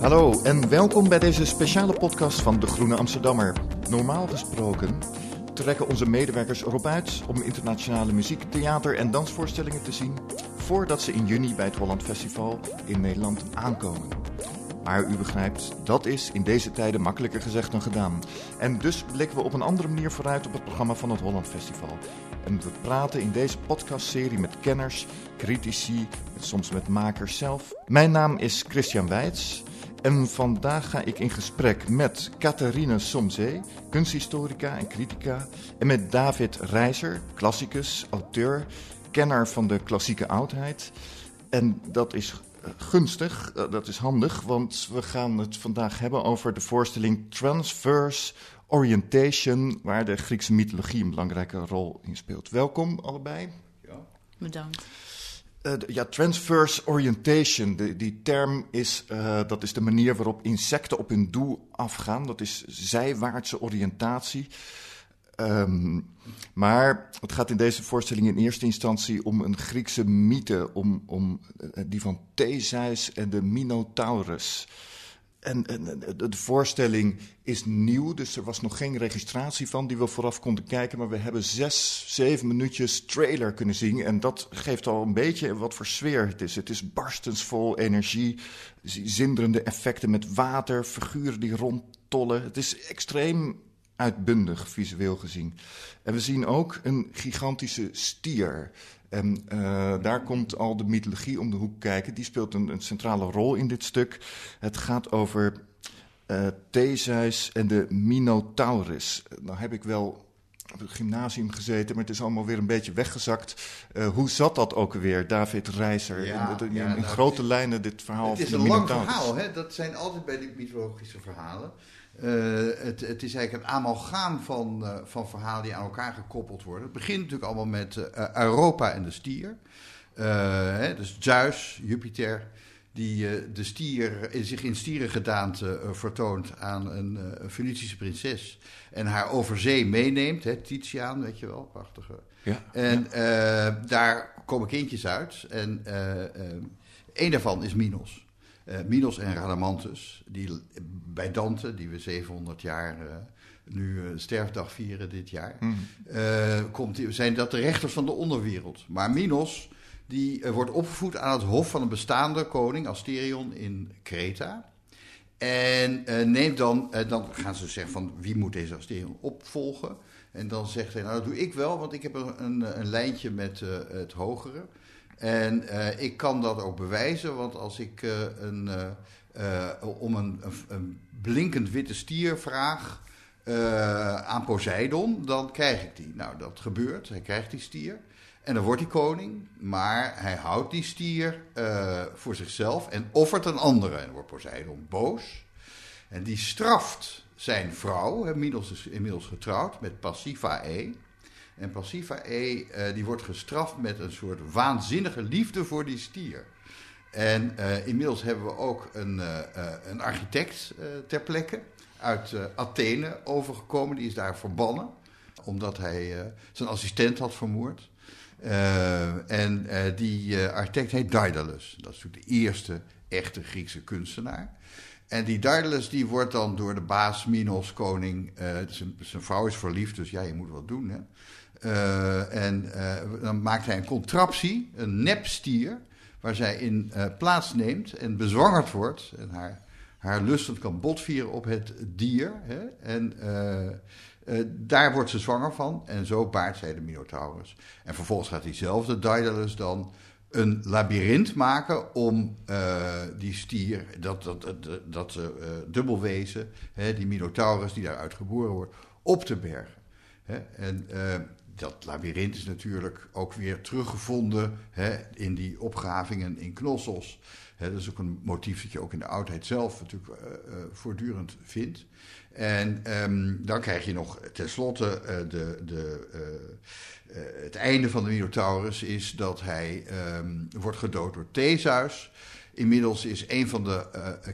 Hallo en welkom bij deze speciale podcast van De Groene Amsterdammer. Normaal gesproken trekken onze medewerkers erop uit om internationale muziek, theater en dansvoorstellingen te zien voordat ze in juni bij het Holland Festival in Nederland aankomen. Maar u begrijpt, dat is in deze tijden makkelijker gezegd dan gedaan. En dus blikken we op een andere manier vooruit op het programma van het Holland Festival. En we praten in deze podcastserie met kenners, critici, soms met makers zelf. Mijn naam is Christian Weits. En vandaag ga ik in gesprek met Catharine Somzee, kunsthistorica en critica. En met David Reizer, klassicus, auteur, kenner van de klassieke oudheid. En dat is gunstig, eh, dat is handig, want we gaan het vandaag hebben over de voorstelling Transverse Orientation, waar de Griekse mythologie een belangrijke rol in speelt. Welkom allebei. Ja. Bedankt. Uh, ja, transverse orientation, die term is, uh, dat is de manier waarop insecten op hun doel afgaan. Dat is zijwaartse oriëntatie. Um, maar het gaat in deze voorstelling in eerste instantie om een Griekse mythe, om, om uh, die van Theseus en de Minotaurus. En, de voorstelling is nieuw, dus er was nog geen registratie van die we vooraf konden kijken. Maar we hebben zes, zeven minuutjes trailer kunnen zien. En dat geeft al een beetje wat voor sfeer het is. Het is barstensvol energie, zinderende effecten met water, figuren die rondtollen. Het is extreem uitbundig visueel gezien. En we zien ook een gigantische stier. En uh, daar komt al de mythologie om de hoek kijken. Die speelt een, een centrale rol in dit stuk. Het gaat over uh, Theseus en de Minotaurus. Nou heb ik wel op het gymnasium gezeten, maar het is allemaal weer een beetje weggezakt. Uh, hoe zat dat ook weer, David Reizer? Ja, in, in, ja, in nou, grote lijnen dit verhaal Het is een lang verhaal, hè? dat zijn altijd bij die mythologische verhalen. Uh, het, het, is eigenlijk een amalgaam van, uh, van verhalen die aan elkaar gekoppeld worden. Het begint natuurlijk allemaal met uh, Europa en de stier. Hè, dus Zeus, Jupiter, die de stier, zich in stierengedaante vertoont aan een Fenicische prinses. En haar over zee meeneemt, hè, Titiaan, weet je wel, prachtige. Ja, en ja. daar komen kindjes uit. En een daarvan is Minos. Uh, Minos en Radamanthus, die bij Dante, die we 700 jaar uh, nu uh, sterfdag vieren dit jaar, mm. komt, zijn dat de rechters van de onderwereld. Maar Minos, die wordt opgevoed aan het hof van een bestaande koning, Asterion, in Kreta. En neemt dan, dan gaan ze zeggen van wie moet deze Asterion opvolgen. En dan zegt hij, nou dat doe ik wel, want ik heb een, een, een lijntje met het hogere. En uh, ik kan dat ook bewijzen, want als ik uh, een, uh, om een, een, blinkend witte stier vraag aan Poseidon, dan krijg ik die. Nou, dat gebeurt. Hij krijgt die stier. En dan wordt hij koning, maar hij houdt die stier voor zichzelf en offert een andere. En dan wordt Poseidon boos. En die straft zijn vrouw, inmiddels inmiddels getrouwd met Pasiphae. En Passiva E uh, die wordt gestraft met een soort waanzinnige liefde voor die stier. En uh, inmiddels hebben we ook een, uh, een architect ter plekke uit Athene overgekomen. Die is daar verbannen, omdat hij zijn assistent had vermoord. en die architect heet Daedalus. Dat is natuurlijk de eerste echte Griekse kunstenaar. En die Daedalus die wordt dan door de baas Minos, koning... zijn, zijn vrouw is verliefd, dus ja, je moet wat doen, hè. Uh, en uh, dan maakt hij een contraptie, een nepstier, waar zij in uh, plaatsneemt en bezwangerd wordt. En haar, haar lustend kan botvieren op het dier. Hè? En daar wordt ze zwanger van en zo baart zij de Minotaurus. En vervolgens gaat diezelfde Daedalus dan een labyrint maken om die stier, dat, dat, dat, dat dubbelwezen, hè, die Minotaurus die daaruit geboren wordt, op te bergen. Hè? En dat labyrint is natuurlijk ook weer teruggevonden hè, in die opgravingen in Knossos. Hè, dat is ook een motief dat je ook in de oudheid zelf natuurlijk uh, uh, voortdurend vindt. En um, dan krijg je nog tenslotte uh, de, de, het einde van de Minotaurus is dat hij um, wordt gedood door Theseus. Inmiddels is een van de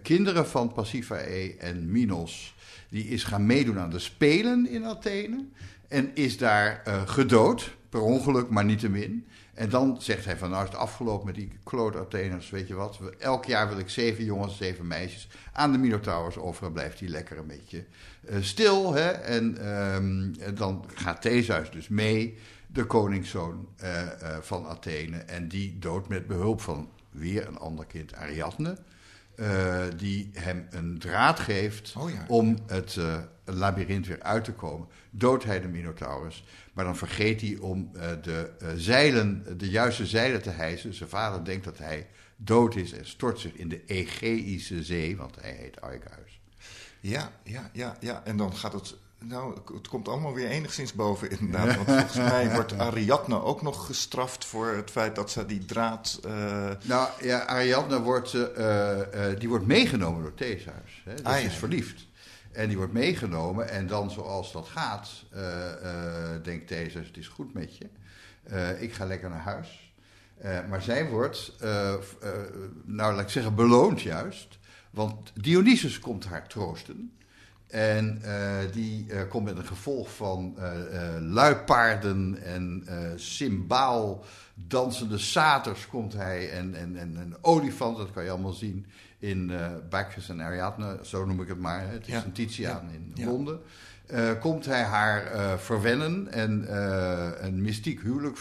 kinderen van Pasiphae en Minos, die is gaan meedoen aan de Spelen in Athene. En is daar uh, gedood, per ongeluk, maar niettemin. En dan zegt hij van nou is het afgelopen met die kloot Atheners, weet je wat. Elk jaar wil ik zeven jongens, zeven meisjes aan de Minotaurus overal blijft hij lekker een beetje uh, stil. Hè? En um, dan gaat Theseus dus mee, de koningszoon uh, van Athene. En die doodt met behulp van weer een ander kind, Ariadne. Die hem een draad geeft oh ja. om het labyrint weer uit te komen. Doodt hij de Minotaurus. Maar dan vergeet hij om de zeilen, de juiste zeilen te hijsen. Zijn vader denkt dat hij dood is en stort zich in de Egeïsche Zee, want hij heet Argus. Ja, ja, ja, ja. En dan gaat het. Nou, het komt allemaal weer enigszins boven, inderdaad. Want volgens mij wordt Ariadne ook nog gestraft voor het feit dat ze die draad. Uh... Nou ja, Ariadne wordt, uh, uh, die wordt meegenomen door Theseus. Hè? Dus ah, ja. is verliefd. En die wordt meegenomen en dan zoals dat gaat, denkt Theseus, het is goed met je. ik ga lekker naar huis. maar zij wordt, nou laat ik zeggen, beloond juist. Want Dionysus komt haar troosten. En uh, die uh, komt met een gevolg van uh, luipaarden en cymbaal dansende saters komt hij. En, en, en een olifant, dat kan je allemaal zien in Bacchus en Ariadne, zo noem ik het maar. Het is ja. een Titiaan ja. in ja. Londen. komt hij haar verwennen en een mystiek huwelijk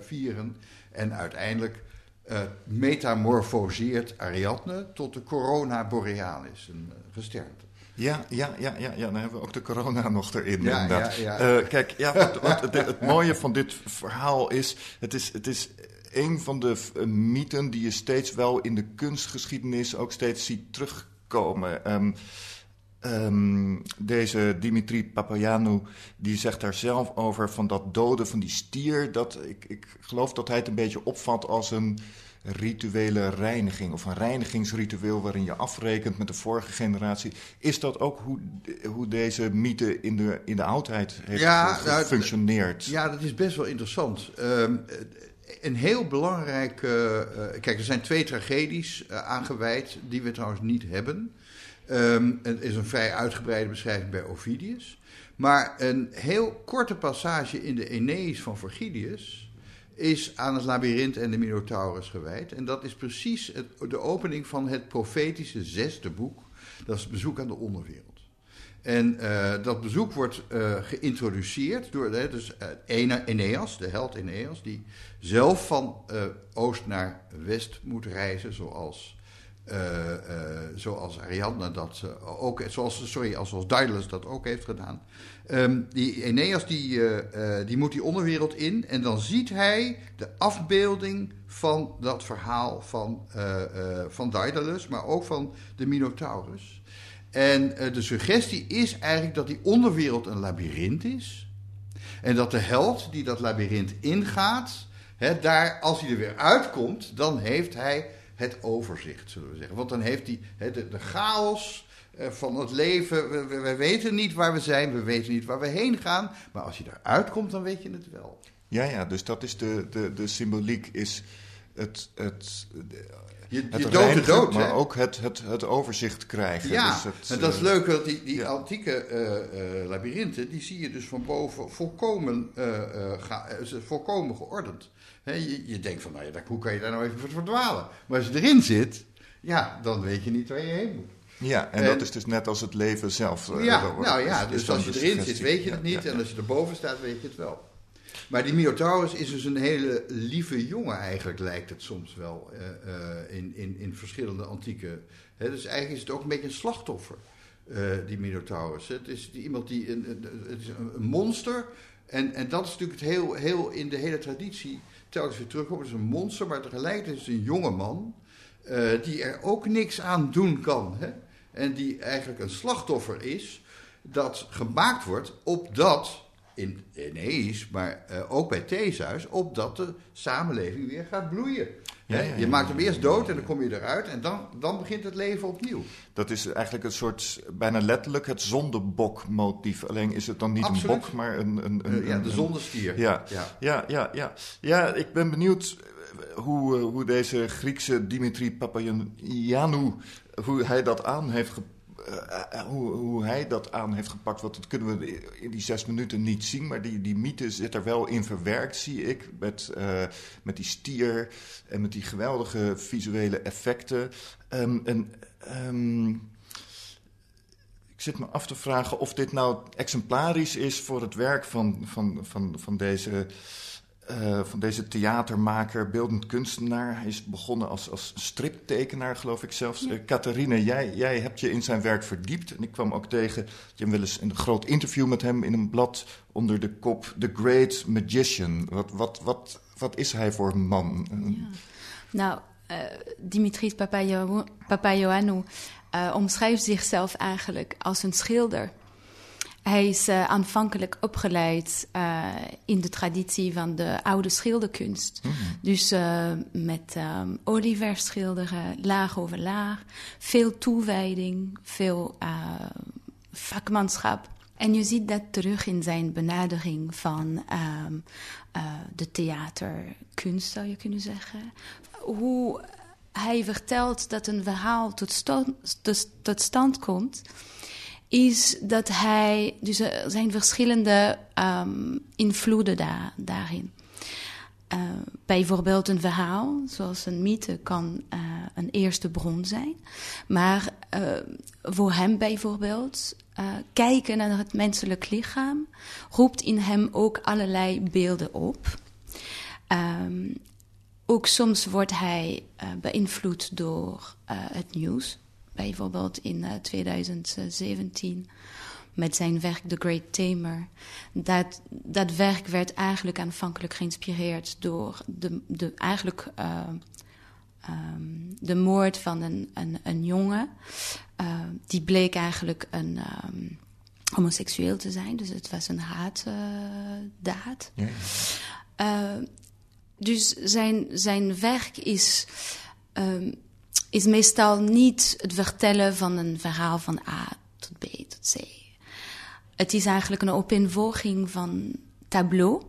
vieren. En uiteindelijk uh, metamorfoseert Ariadne tot de corona borealis, een uh, gesternte. Ja, ja, ja, ja, ja, dan hebben we ook de corona nog erin. Ja, inderdaad. Ja, ja. Uh, kijk, ja, wat, wat, het, het, mooie van dit verhaal is: het is, het is een van de mythen die je steeds wel in de kunstgeschiedenis ook steeds ziet terugkomen. Um, Um, deze Dimitri Papayanou, die zegt daar zelf over van dat doden van die stier. Dat, ik, ik geloof dat hij het een beetje opvat als een rituele reiniging of een reinigingsritueel waarin je afrekent met de vorige generatie. Is dat ook hoe, hoe deze mythe in de, in de oudheid heeft ja, gefunctioneerd? Nou, ja, dat is best wel interessant. Um, een heel belangrijk. Uh, kijk, er zijn twee tragedies uh, aangeweid, die we trouwens niet hebben. Um, het is een vrij uitgebreide beschrijving bij Ovidius. Maar een heel korte passage in de Aeneis van Virgilius is aan het labyrint en de Minotaurus gewijd. En dat is precies het, de opening van het profetische zesde boek. Dat is bezoek aan de onderwereld. En uh, dat bezoek wordt uh, geïntroduceerd door uh, dus, Eneas, de held Eneas, die zelf van oost naar west moet reizen, zoals zoals Ariadne dat uh, ook, zoals, sorry, als, Daedalus dat ook heeft gedaan. Um, die Aeneas die, die moet die onderwereld in en dan ziet hij de afbeelding van dat verhaal van, van Daedalus, maar ook van de Minotaurus. En de suggestie is eigenlijk dat die onderwereld een labyrint is. En dat de held die dat labyrint ingaat, daar, als hij er weer uitkomt, dan heeft hij het overzicht, zullen we zeggen. Want dan heeft hij de, de chaos eh, van het leven. We, we, weten niet waar we zijn, we weten niet waar we heen gaan. Maar als je eruit komt, dan weet je het wel. Ja, ja, dus dat is de, de, de symboliek, is het, het, je, het je dood de dood, maar ook het, het, het overzicht krijgen. Ja, dus het, en dat is uh, leuk, want die, die ja. antieke uh, uh, labyrinthen, die zie je dus van boven volkomen, volkomen geordend. He, je, je, denkt van, nou ja, hoe kan je daar nou even voor verdwalen? Maar als je erin zit, ja, dan weet je niet waar je heen moet. Ja, en, en dat is dus net als het leven zelf. Ja, nou ja, dus, dus als je erin zit, weet je het niet. Ja, en als je erboven staat, weet je het wel. Maar die Minotaurus is dus een hele lieve jongen eigenlijk, lijkt het soms wel, uh, uh, in, in, in verschillende antieke... Hè, dus eigenlijk is het ook een beetje een slachtoffer, die Minotaurus. Het is die, iemand die, een, het is een monster, en, en dat is natuurlijk het heel, heel in de hele traditie telkens weer terugkomt. Het is een monster, maar tegelijkertijd is het een jonge man, die er ook niks aan doen kan. Hè? En die eigenlijk een slachtoffer is, dat gemaakt wordt opdat in Aeneis, maar uh, ook bij Theseus, opdat de samenleving weer gaat bloeien. Ja, ja, ja, je maakt hem eerst dood en dan kom je eruit en dan, dan begint het leven opnieuw. Dat is eigenlijk een soort, bijna letterlijk, het zondebokmotief. Alleen is het dan niet Absoluut. een bok, maar een... een, een uh, ja, de zondestier. Ja, ja, ja, ja, ja. ja ik ben benieuwd hoe, uh, hoe deze Griekse Dimitri Papagiannou, hoe hij dat aan heeft gepakt uh, hoe, hoe, hij dat aan heeft gepakt, wat dat kunnen we in die zes minuten niet zien. Maar die, die mythe zit er wel in verwerkt, zie ik. Met, met die stier en met die geweldige visuele effecten. Um, en um, ik zit me af te vragen of dit nou exemplarisch is voor het werk van, van, van, van deze uh, van deze theatermaker, beeldend kunstenaar. Hij is begonnen als, als striptekenaar, geloof ik zelfs. Ja. Uh, Catharine, jij, jij hebt je in zijn werk verdiept. En ik kwam ook tegen, je hebt wel eens een groot interview met hem in een blad onder de kop The Great Magician. Wat, wat, wat, wat is hij voor een man? Ja. Nou, uh, Dimitris Papaioannou omschrijft zichzelf eigenlijk als een schilder. Hij is uh, aanvankelijk opgeleid uh, in de traditie van de oude schilderkunst. Mm -hmm. Dus uh, met um, olieverf schilderen, laag over laag. Veel toewijding, veel vakmanschap. En je ziet dat terug in zijn benadering van um, de theaterkunst, zou je kunnen zeggen. Hoe hij vertelt dat een verhaal tot, tot stand komt is dat hij, dus er zijn verschillende um, invloeden daar, daarin. Uh, bijvoorbeeld een verhaal, zoals een mythe, kan uh, een eerste bron zijn. Maar uh, voor hem bijvoorbeeld, kijken naar het menselijk lichaam roept in hem ook allerlei beelden op. Um, ook soms wordt hij beïnvloed door het nieuws bijvoorbeeld in uh, 2017 met zijn werk The Great Tamer. Dat, dat werk werd eigenlijk aanvankelijk geïnspireerd door de, de, eigenlijk, uh, um, de moord van een, een, een jongen. Uh, die bleek eigenlijk een um, homoseksueel te zijn, dus het was een haatdaad. Uh, ja. dus zijn, zijn werk is. Um, is meestal niet het vertellen van een verhaal van A tot B tot C. Het is eigenlijk een opeenvolging van tableau.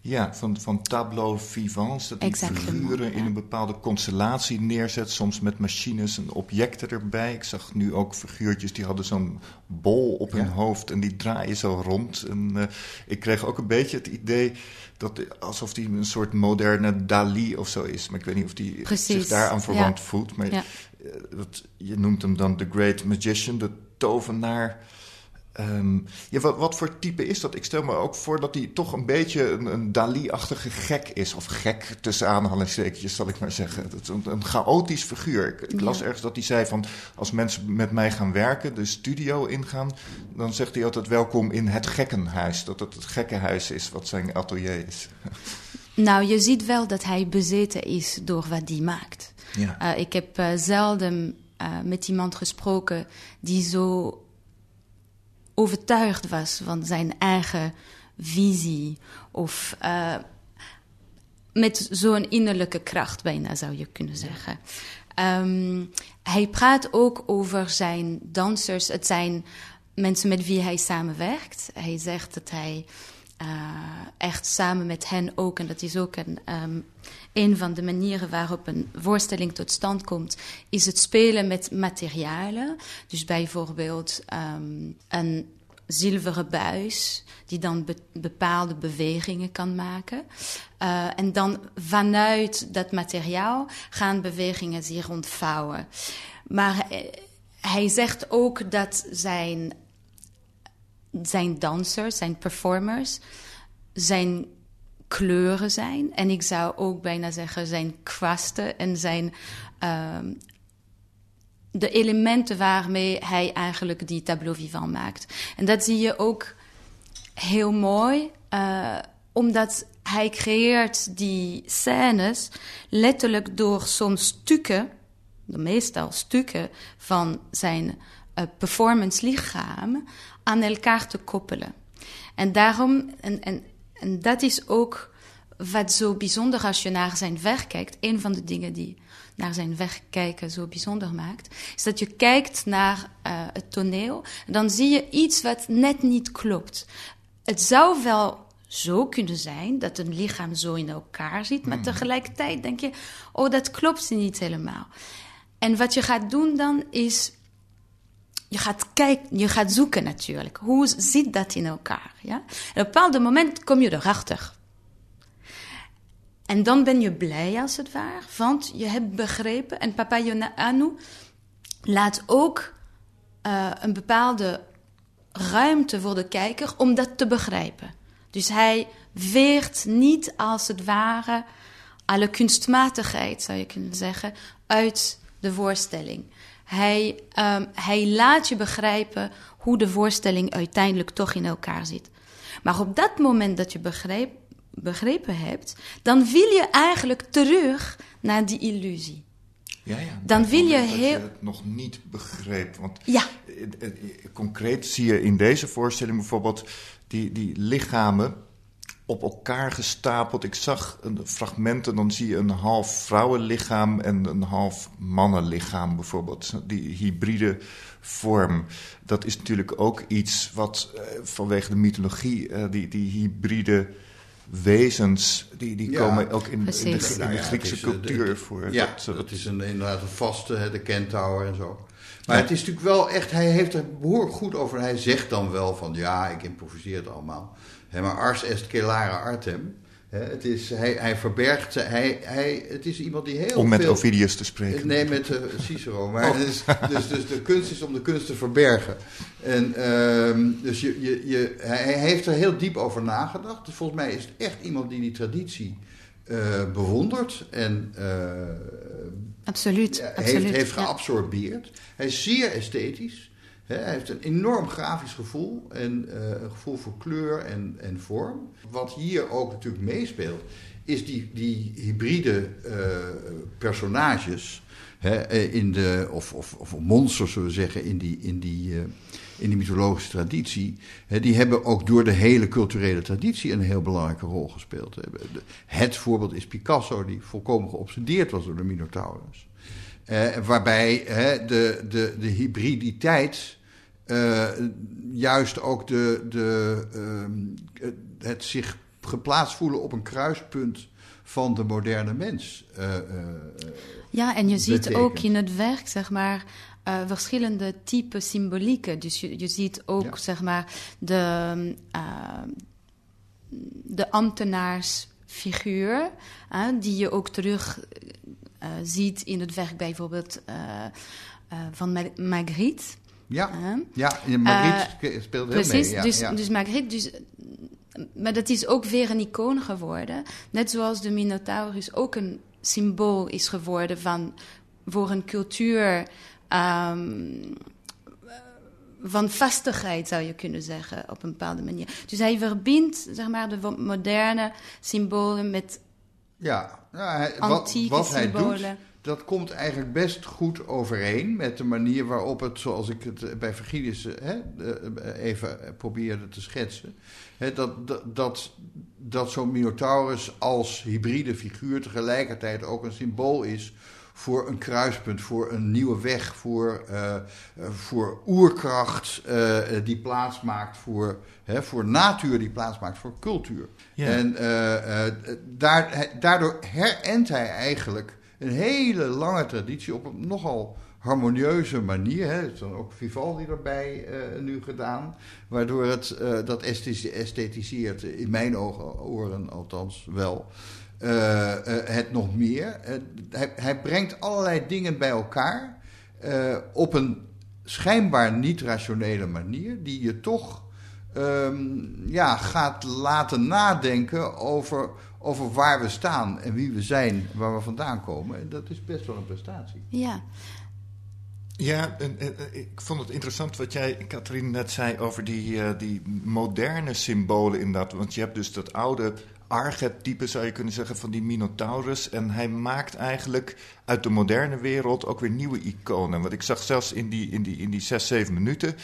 Ja, van, van tableau vivants, dat die figuren in een bepaalde constellatie neerzet, soms met machines en objecten erbij. Ik zag nu ook figuurtjes die hadden zo'n bol op hun hoofd en die draaien zo rond. En uh, ik kreeg ook een beetje het idee dat alsof die een soort moderne Dali of zo is. Maar ik weet niet of die zich daaraan verwant ja. voelt. Maar ja. dat, je noemt hem dan The Great Magician, de tovenaar. Um, ja, wat, wat, voor type is dat? Ik stel me ook voor dat hij toch een beetje een, een Dali-achtige gek is. Of gek tussen aanhalingstekens, zal ik maar zeggen. Dat is een, een chaotisch figuur. Ik, ik las ergens dat hij zei van... als mensen met mij gaan werken, de studio ingaan... dan zegt hij altijd welkom in het gekkenhuis. Dat het het gekkenhuis is wat zijn atelier is. Nou, je ziet wel dat hij bezeten is door wat hij maakt. Ja. Uh, ik heb uh, zelden uh, met iemand gesproken die zo overtuigd was van zijn eigen visie. Of uh, met zo'n innerlijke kracht, bijna zou je kunnen zeggen. Um, hij praat ook over zijn dansers. Het zijn mensen met wie hij samenwerkt. Hij zegt dat hij uh, echt samen met hen ook, en dat is ook een, um, een van de manieren waarop een voorstelling tot stand komt, is het spelen met materialen. Dus bijvoorbeeld um, een zilveren buis, die dan be bepaalde bewegingen kan maken. Uh, en dan vanuit dat materiaal gaan bewegingen zich ontvouwen. Maar hij zegt ook dat zijn, zijn dansers, zijn performers, zijn kleuren zijn. En ik zou ook bijna zeggen zijn kwasten en zijn uh, de elementen waarmee hij eigenlijk die tableau vivant maakt. En dat zie je ook heel mooi, uh, omdat hij creëert die scènes letterlijk door soms stukken, meestal stukken van zijn uh, performance lichaam aan elkaar te koppelen. En daarom, en, en, en dat is ook wat zo bijzonder als je naar zijn werk kijkt. Een van de dingen die naar zijn werk kijken zo bijzonder maakt, is dat je kijkt naar uh, het toneel. En dan zie je iets wat net niet klopt. Het zou wel zo kunnen zijn dat een lichaam zo in elkaar zit, maar hmm. tegelijkertijd denk je, oh, dat klopt niet helemaal. En wat je gaat doen dan is je gaat kijken, je gaat zoeken natuurlijk. Hoe zit dat in elkaar? Ja? En op een bepaald moment kom je erachter. En dan ben je blij als het ware, want je hebt begrepen. En Papa Anu laat ook uh, een bepaalde ruimte voor de kijker om dat te begrijpen. Dus hij weert niet als het ware alle kunstmatigheid, zou je kunnen zeggen, uit de voorstelling. Hij, um, hij laat je begrijpen hoe de voorstelling uiteindelijk toch in elkaar zit. Maar op dat moment dat je begrepen hebt, dan wil je eigenlijk terug naar die illusie. Ja, ja. Dan wil je heel. je het nog niet begreep. Want ja. concreet zie je in deze voorstelling bijvoorbeeld die, die lichamen op elkaar gestapeld. Ik zag een fragmenten, dan zie je een half vrouwenlichaam en een half mannenlichaam bijvoorbeeld. Die hybride vorm. Dat is natuurlijk ook iets wat uh, vanwege de mythologie, uh, die, die hybride wezens, die, die Ja, komen ook in, in de, in de Nou ja, Griekse eh, cultuur de- voor. Ja, dat, eh, dat is een, inderdaad een vaste, hè, de kentauer en zo. Maar Ja. het is natuurlijk wel echt, hij heeft er behoorlijk goed over. Hij zegt dan wel van, ja, ik improviseer het allemaal. Hè, maar ars est celare artem. Hè, het is, hij, hij verbergt, hij, hij, het is iemand die heel om met veel... Ovidius te spreken. Nee, met eh, Cicero. Maar dus, dus, dus de kunst is om de kunst te verbergen. En ehm, dus je, je, je, hij heeft er heel diep over nagedacht. Dus volgens mij is het echt iemand die die traditie eh, bewondert en eh, Absoluut. heeft, heeft ja. geabsorbeerd. Hij is zeer esthetisch. Hij heeft een enorm grafisch gevoel en eh, een gevoel voor kleur en, en vorm. Wat hier ook natuurlijk meespeelt, is die, die hybride eh, personages. Eh, in de, of, of, of monsters, zullen we zeggen, in die, in die, in die mythologische traditie. Die hebben ook door de hele culturele traditie een heel belangrijke rol gespeeld. Het voorbeeld is Picasso, die volkomen geobsedeerd was door de Minotaurus. Waarbij de, de, de hybriditeit eh, juist ook de, de, ehm, het zich geplaatst voelen op een kruispunt van de moderne mens. eh, eh, Ja, en je ziet ook in het werk, zeg maar, verschillende typen symbolieken. Dus je, je ziet ook, Ja. zeg maar, de, eh, de ambtenaarsfiguur, die je ook terug ziet in het werk bijvoorbeeld van Ma- Magritte. Ja, ja, Margriet speelt heel Eh, Precies, mee. Ja, dus, dus dus, maar dat is ook weer een icoon geworden. Net zoals de Minotaurus ook een symbool is geworden van, voor een cultuur ehm, van vastigheid, zou je kunnen zeggen, op een bepaalde manier. Dus hij verbindt zeg maar, de moderne symbolen met Ja, ja hij- wat, hij doet, symbolen. Dat komt eigenlijk best goed overeen met de manier waarop het, zoals ik het bij Virgilius eh, hè, even probeerde te schetsen, hè, dat, dat, dat, dat zo'n Minotaurus als hybride figuur tegelijkertijd ook een symbool is voor een kruispunt, voor een nieuwe weg, voor, eh, eh, voor oerkracht eh, die plaatsmaakt voor, hè, voor natuur die plaatsmaakt voor cultuur. Ja. En daar, daardoor herent hij eigenlijk een hele lange traditie op een nogal harmonieuze manier. Hè. Er is dan ook Vivaldi erbij eh, nu gedaan, waardoor het eh, dat estheti- esthetiseert, in mijn ogen, oren althans wel. eh, het nog meer. Hij, brengt allerlei dingen bij elkaar op een schijnbaar niet rationele manier, die je toch ehm, ja, gaat laten nadenken over, over waar we staan en wie we zijn, waar we vandaan komen. En dat is best wel een prestatie. Ja, Ja, en, ik vond het interessant wat jij, Katrien, net zei over die, eh, die moderne symbolen inderdaad. Want je hebt dus dat oude archetype, zou je kunnen zeggen, van die Minotaurus. En hij maakt eigenlijk uit de moderne wereld ook weer nieuwe iconen. Want ik zag zelfs in die, in die, in die zes, zeven minuten...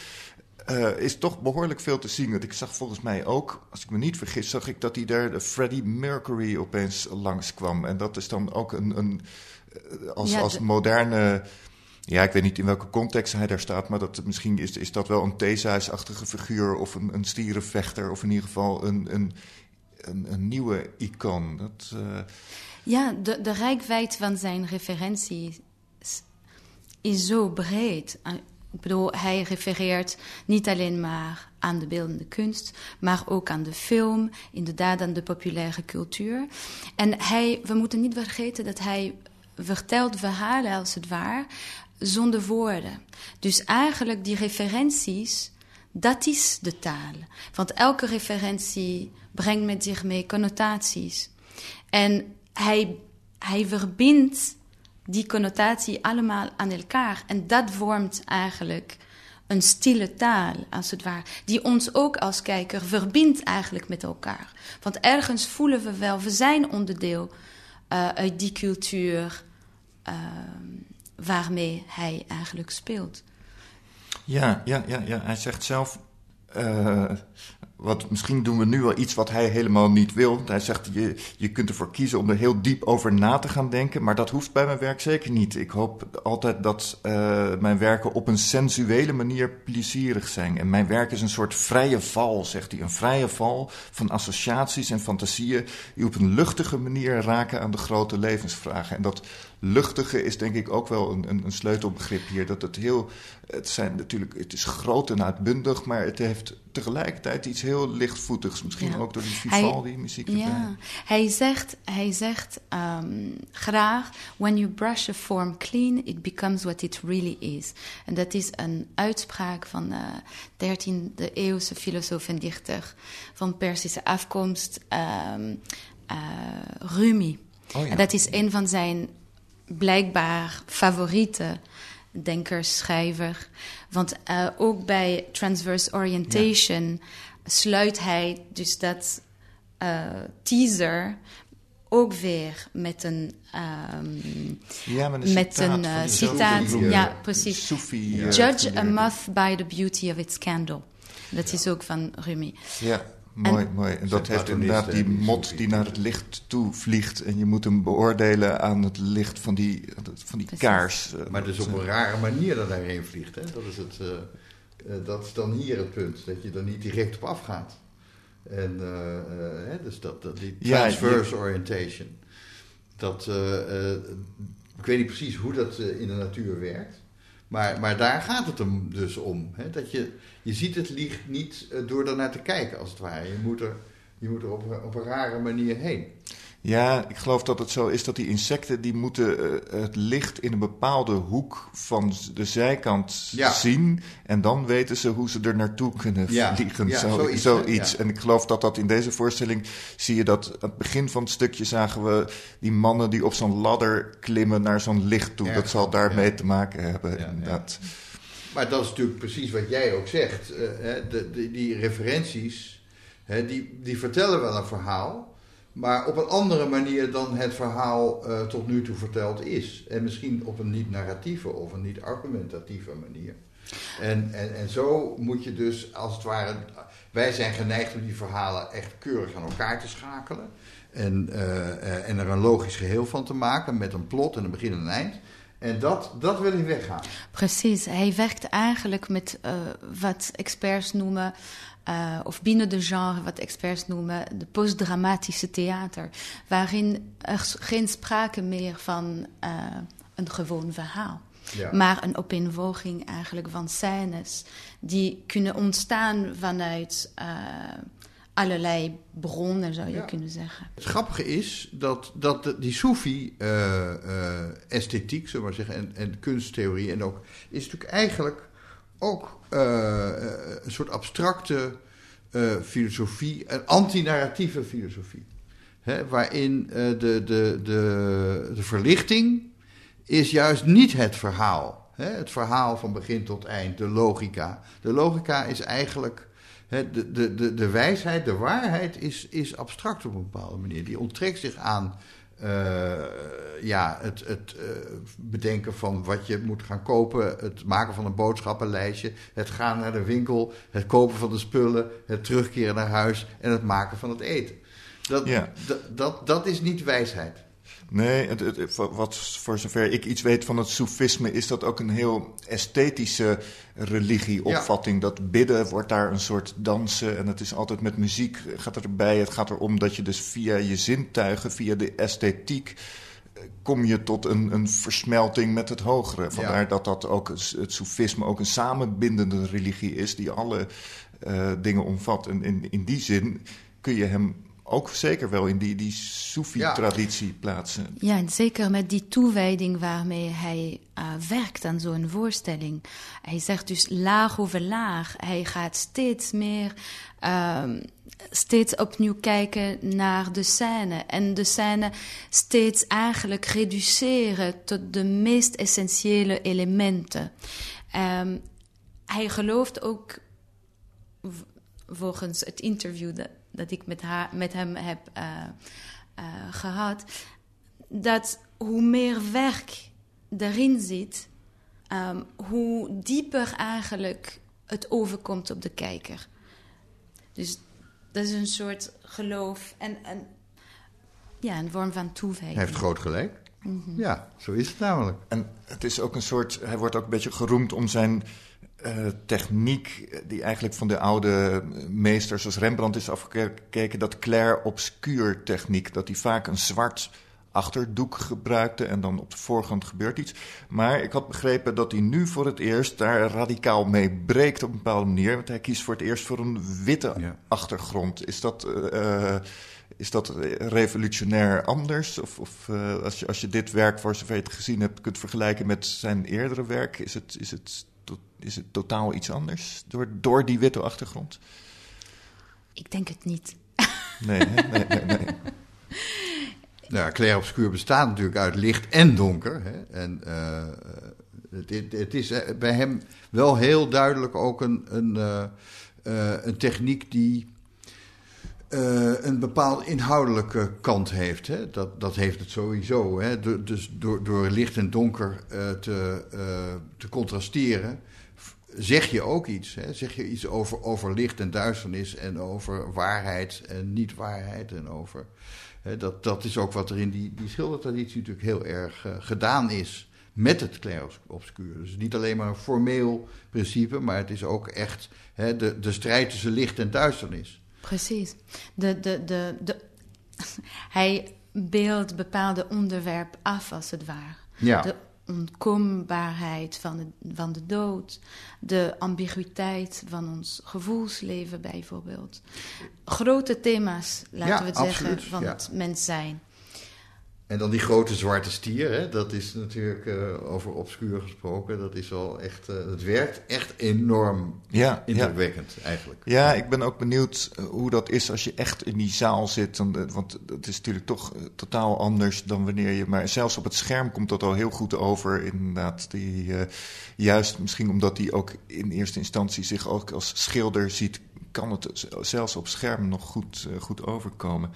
eh, is toch behoorlijk veel te zien. Want ik zag volgens mij ook, als ik me niet vergis, zag ik dat hij daar de Freddie Mercury opeens langskwam. En dat is dan ook een, een eh, als, Ja, als de- moderne ja, ik weet niet in welke context hij daar staat, maar dat, misschien is, is dat wel een Theseus-achtige figuur of een, een stierenvechter of in ieder geval een, een, een, een nieuwe icoon. Dat, eh, Ja, de, de rijkwijd van zijn referenties is zo breed. Ik bedoel, hij refereert niet alleen maar aan de beeldende kunst, maar ook aan de film, inderdaad aan de populaire cultuur. En hij, we moeten niet vergeten dat hij vertelt verhalen als het ware zonder woorden. Dus eigenlijk die referenties, dat is de taal. Want elke referentie brengt met zich mee connotaties. En hij, hij verbindt die connotatie allemaal aan elkaar. En dat vormt eigenlijk een stille taal, als het ware, die ons ook als kijker verbindt eigenlijk met elkaar. Want ergens voelen we wel, we zijn onderdeel uh, uit die cultuur uh, waarmee hij eigenlijk speelt. Ja, ja, ja, ja. hij zegt zelf. Uh, wat, misschien doen we nu wel iets wat hij helemaal niet wil. Hij zegt, je, je kunt ervoor kiezen om er heel diep over na te gaan denken. Maar dat hoeft bij mijn werk zeker niet. Ik hoop altijd dat uh, mijn werken op een sensuele manier plezierig zijn. En mijn werk is een soort vrije val, zegt hij. Een vrije val van associaties en fantasieën... die op een luchtige manier raken aan de grote levensvragen. En dat luchtige is denk ik ook wel een, een, een sleutelbegrip hier. Dat het heel, het zijn natuurlijk, het is groot en uitbundig, maar het heeft tegelijkertijd iets heel lichtvoetigs. Misschien ja. ook door die Vivaldi-muziek. Ja, hij zegt, hij zegt um, graag: When you brush a form clean, it becomes what it really is. En dat is een uitspraak van de uh, 13e eeuwse filosoof en dichter van Persische afkomst, um, uh, Rumi. Oh ja. En dat is een van zijn blijkbaar favoriete denker, schrijver. Want uh, ook bij Transverse Orientation ja. sluit hij dus dat uh, teaser ook weer met een, um, ja, met een met citaat. Een, uh, citaat Sophie, ja, precies. Sophie, Judge a moth by the beauty of its candle. Dat ja. is ook van Rumi. Ja. Mooi, en, mooi. En dat heeft inderdaad die mot die naar het licht toe vliegt. En je moet hem beoordelen aan het licht van die, van die kaars. Maar dus op een rare manier dat hij heen vliegt. Hè? Dat, is het, uh, uh, dat is dan hier het punt. Dat je er niet direct op afgaat. En uh, dus dat, dat, die transverse ja, je, orientation. Dat, ik weet niet precies hoe dat in de natuur werkt. Maar, maar daar gaat het hem dus om. Hè? Dat je, je ziet het licht niet door er naar te kijken, als het ware. Je moet er, je moet er op, op een rare manier heen. Ja, ik geloof dat het zo is dat die insecten... die moeten uh, het licht in een bepaalde hoek van de zijkant ja. zien... en dan weten ze hoe ze er naartoe kunnen ja. vliegen. Ja, zo, zoiets, zoiets. En ik geloof dat dat in deze voorstelling... zie je dat aan het begin van het stukje zagen we... die mannen die op zo'n ladder klimmen naar zo'n licht toe. dat zal daarmee te maken hebben, inderdaad. Maar dat is natuurlijk precies wat jij ook zegt. Uh, de, de, die referenties, hè, die, die vertellen wel een verhaal... Maar op een andere manier dan het verhaal uh, tot nu toe verteld is. En misschien op een niet-narratieve of een niet-argumentatieve manier. En, en, en zo moet je dus als het ware. Wij zijn geneigd om die verhalen echt keurig aan elkaar te schakelen. En, uh, uh, en er een logisch geheel van te maken met een plot en een begin en een eind. En dat, dat wil hij weggaan. Precies. Hij werkt eigenlijk met wat experts noemen. Uh, of binnen de genre, wat experts noemen, de postdramatische theater. Waarin er geen sprake meer van uh, een gewoon verhaal. Ja. Maar een opeenvolging eigenlijk van scènes die kunnen ontstaan vanuit uh, allerlei bronnen, zou je ja. kunnen zeggen. Het grappige is dat, dat die Soefi-esthetiek, zullen we maar zeggen, en, en kunsttheorie en ook, is natuurlijk eigenlijk ook uh, een soort abstracte uh, filosofie, een antinarratieve filosofie. Hè, waarin uh, de, de, de, de verlichting is juist niet het verhaal. Hè, het verhaal van begin tot eind, de logica. De logica is eigenlijk. De, de, de, de wijsheid, de waarheid is, is abstract op een bepaalde manier. Die onttrekt zich aan uh, ja, het, het uh, bedenken van wat je moet gaan kopen, het maken van een boodschappenlijstje, het gaan naar de winkel, het kopen van de spullen, het terugkeren naar huis en het maken van het eten. Dat, ja. dat, dat is niet wijsheid. Nee, het, het, wat, voor zover ik iets weet van het soefisme, is dat ook een heel esthetische religieopvatting. Ja. Dat bidden wordt daar een soort dansen en het is altijd met muziek gaat erbij. Het gaat erom dat je dus via je zintuigen, via de esthetiek, kom je tot een, een versmelting met het hogere. Vandaar dat dat ook het soefisme ook een samenbindende religie is die alle uh, dingen omvat. En in, in die zin kun je hem ook zeker wel in die, die Soefi-traditie plaatsen. Ja, en zeker met die toewijding waarmee hij uh, werkt aan zo'n voorstelling. Hij zegt dus laag over laag. Hij gaat steeds meer, uh, steeds opnieuw kijken naar de scène. En de scène steeds eigenlijk reduceren tot de meest essentiële elementen. Um, hij gelooft ook, volgens het interview dat dat ik met, haar, met hem heb uh, uh, gehad, dat hoe meer werk erin zit, um, hoe dieper eigenlijk het overkomt op de kijker. Dus dat is een soort geloof en, en ja, een vorm van toewijding. Hij heeft groot gelijk. Mm -hmm. Ja, zo is het namelijk. En het is ook een soort, hij wordt ook een beetje geroemd om zijn uh, techniek die eigenlijk van de oude meesters zoals Rembrandt is afgekeken, dat clair obscuur techniek, dat hij vaak een zwart achterdoek gebruikte en dan op de voorgrond gebeurt iets. Maar ik had begrepen dat hij nu voor het eerst daar radicaal mee breekt op een bepaalde manier, want hij kiest voor het eerst voor een witte ja. achtergrond. Is dat... Uh, is dat revolutionair anders? Of, of uh, als, je, als je dit werk, voor zover je het gezien hebt, kunt vergelijken met zijn eerdere werk, is het, is het is het totaal iets anders door, door die witte achtergrond? Ik denk het niet. Nee, nee, nee. nee. Nou, clair obscuur bestaat natuurlijk uit licht en donker. Hè? En uh, het, het, is eh, bij hem wel heel duidelijk ook een, een, uh, uh, een techniek die een bepaalde inhoudelijke kant heeft. Hè? Dat, dat heeft het sowieso. Hè? Dus door, door licht en donker te, te contrasteren zeg je ook iets. Hè? Zeg je iets over, over licht en duisternis en over waarheid en niet-waarheid. En over, hè, dat, dat is ook wat er in die, die schildertraditie natuurlijk heel erg gedaan is met het clair-obscuur. Dus niet alleen maar een formeel principe, maar het is ook echt hè, de, de strijd tussen licht en duisternis. Precies. De, de, de, de, hij beeldt bepaalde onderwerpen af, als het ware. Ja. De onkombaarheid van de, van de dood, de ambiguïteit van ons gevoelsleven bijvoorbeeld. Grote thema's, laten ja, we het absoluut, zeggen, van ja. het mens zijn. En dan die grote zwarte stier, hè? dat is natuurlijk uh, over obscuur gesproken. Dat is wel echt, uh, het werkt echt enorm ja, indrukwekkend ja. eigenlijk. Ja, ik ben ook benieuwd uh, hoe dat is als je echt in die zaal zit. Want het is natuurlijk toch totaal anders dan wanneer je. Maar zelfs op het scherm komt dat al heel goed over. Inderdaad, die, juist misschien omdat hij ook in eerste instantie zich ook als schilder ziet, kan het zelfs op scherm nog goed, goed overkomen.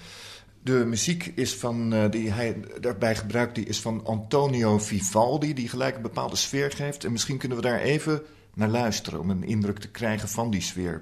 De muziek is van, uh, die hij daarbij gebruikt, die is van Antonio Vivaldi, die gelijk een bepaalde sfeer geeft. En misschien kunnen we daar even naar luisteren om een indruk te krijgen van die sfeer.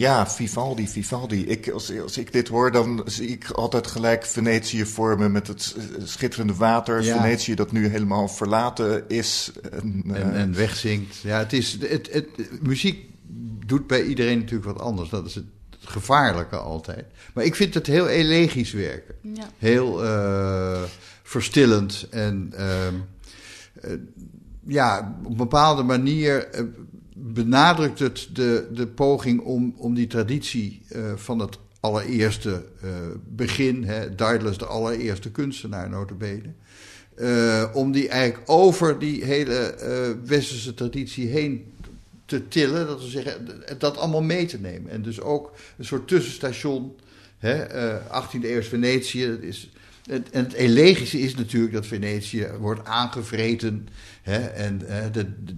Ja, Vivaldi, Vivaldi. Ik, als, als ik dit hoor, dan zie ik altijd gelijk Venetië vormen met het schitterende water. Ja. Venetië dat nu helemaal verlaten is. En, En, eh, en wegzinkt. Ja, het is, het, het, muziek doet bij iedereen natuurlijk wat anders. Dat is het gevaarlijke altijd. Maar ik vind het heel elegisch werken. Ja. Heel eh, verstillend en ehm, eh, ja, op een bepaalde manier benadrukt het de, de poging om, om die traditie eh, van het allereerste begin. Hè, Daedalus, de allereerste kunstenaar, notabene. Uh, om die eigenlijk over die hele westerse traditie heen te tillen. Dat we zeggen, dat allemaal mee te nemen. En dus ook een soort tussenstation. Hè, uh, 18e eeuw Venetië. Dat is, en het elegische is natuurlijk dat Venetië wordt aangevreten. Hè, en de, de,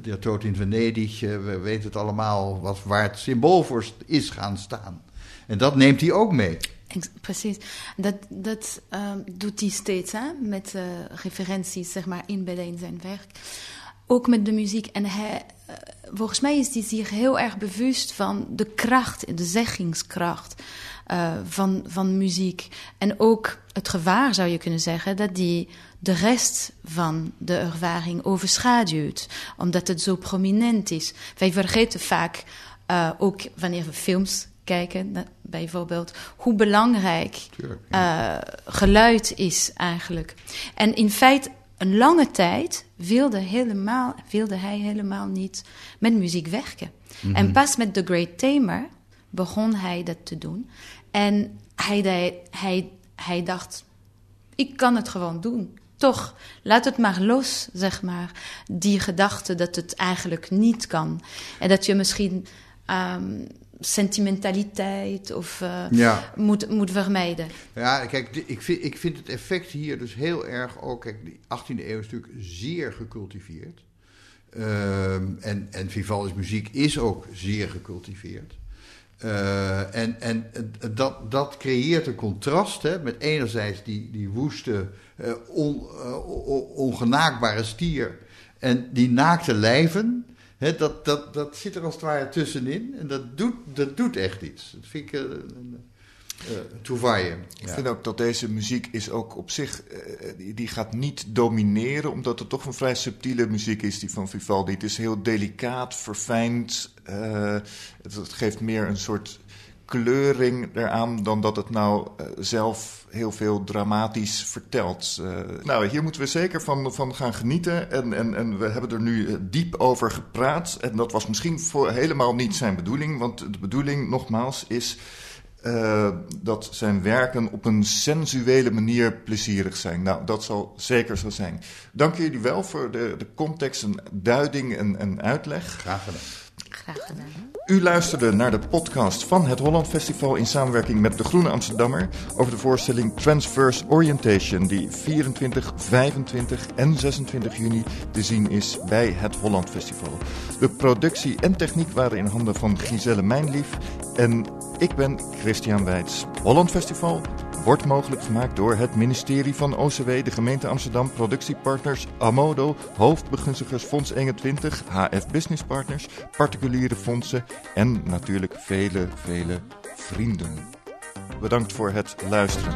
de, de, in Venedig, we weten het allemaal, wat, waar het symbool voor is gaan staan. En dat neemt hij ook mee. Precies. Dat, dat um, doet hij steeds hè? met uh, referenties zeg maar, inbedden in zijn werk. Ook met de muziek. En hij, uh, volgens mij is hij zich heel erg bewust van de kracht, de zeggingskracht uh, van, van muziek. En ook het gevaar, zou je kunnen zeggen, dat die de rest van de ervaring overschaduwt. Omdat het zo prominent is. Wij vergeten vaak, ook wanneer we films kijken, bijvoorbeeld, hoe belangrijk uh, geluid is eigenlijk. En in feite, een lange tijd wilde, helemaal, wilde hij helemaal niet met muziek werken. Mm -hmm. En pas met The Great Tamer begon hij dat te doen. En hij, hij, hij dacht, ik kan het gewoon doen. Toch, laat het maar los, zeg maar. Die gedachte dat het eigenlijk niet kan. En dat je misschien um, sentimentaliteit of uh, ja. moet, moet vermijden. Ja, kijk, ik vind, ik vind het effect hier dus heel erg ook. Kijk, die 18e eeuw is natuurlijk zeer gecultiveerd. Uh, en, en Vivaldi's muziek is ook zeer gecultiveerd. Uh, en en dat, dat creëert een contrast hè, met enerzijds die, die woeste, uh, on, ongenaakbare stier en die naakte lijven dat, dat, dat zit er als het ware tussenin. En dat doet, dat doet echt iets. Dat vind ik uh. Ik vind ook dat deze muziek is ook op zich... Uh, die, die, gaat niet domineren... omdat het toch een vrij subtiele muziek is, die van Vivaldi. Het is heel delicaat, verfijnd. Het, het, geeft meer een soort kleuring eraan dan dat het nou zelf heel veel dramatisch vertelt. Nou, hier moeten we zeker van, van gaan genieten. En, en, en we hebben er nu eh, diep over gepraat. En dat was misschien voor helemaal niet zijn bedoeling. Want de bedoeling, nogmaals, is uh, dat zijn werken op een sensuele manier plezierig zijn. Nou, dat zal zeker zo zijn. Dank jullie wel voor de, de context en duiding en, en uitleg. Graag gedaan. Graag gedaan. U luisterde naar de podcast van het Holland Festival in samenwerking met de Groene Amsterdammer over de voorstelling Transverse Orientation die 24, 25 en 26 juni te zien is bij het Holland Festival. De productie en techniek waren in handen van Giselle Mijnlief en ik ben Christian Weits. Holland Festival wordt mogelijk gemaakt door het ministerie van OCW, de gemeente Amsterdam, productiepartners Amodo, hoofdbegunstigers Fonds 21, HF Business Partners, particuliere fondsen en natuurlijk vele, vele vrienden. Bedankt voor het luisteren.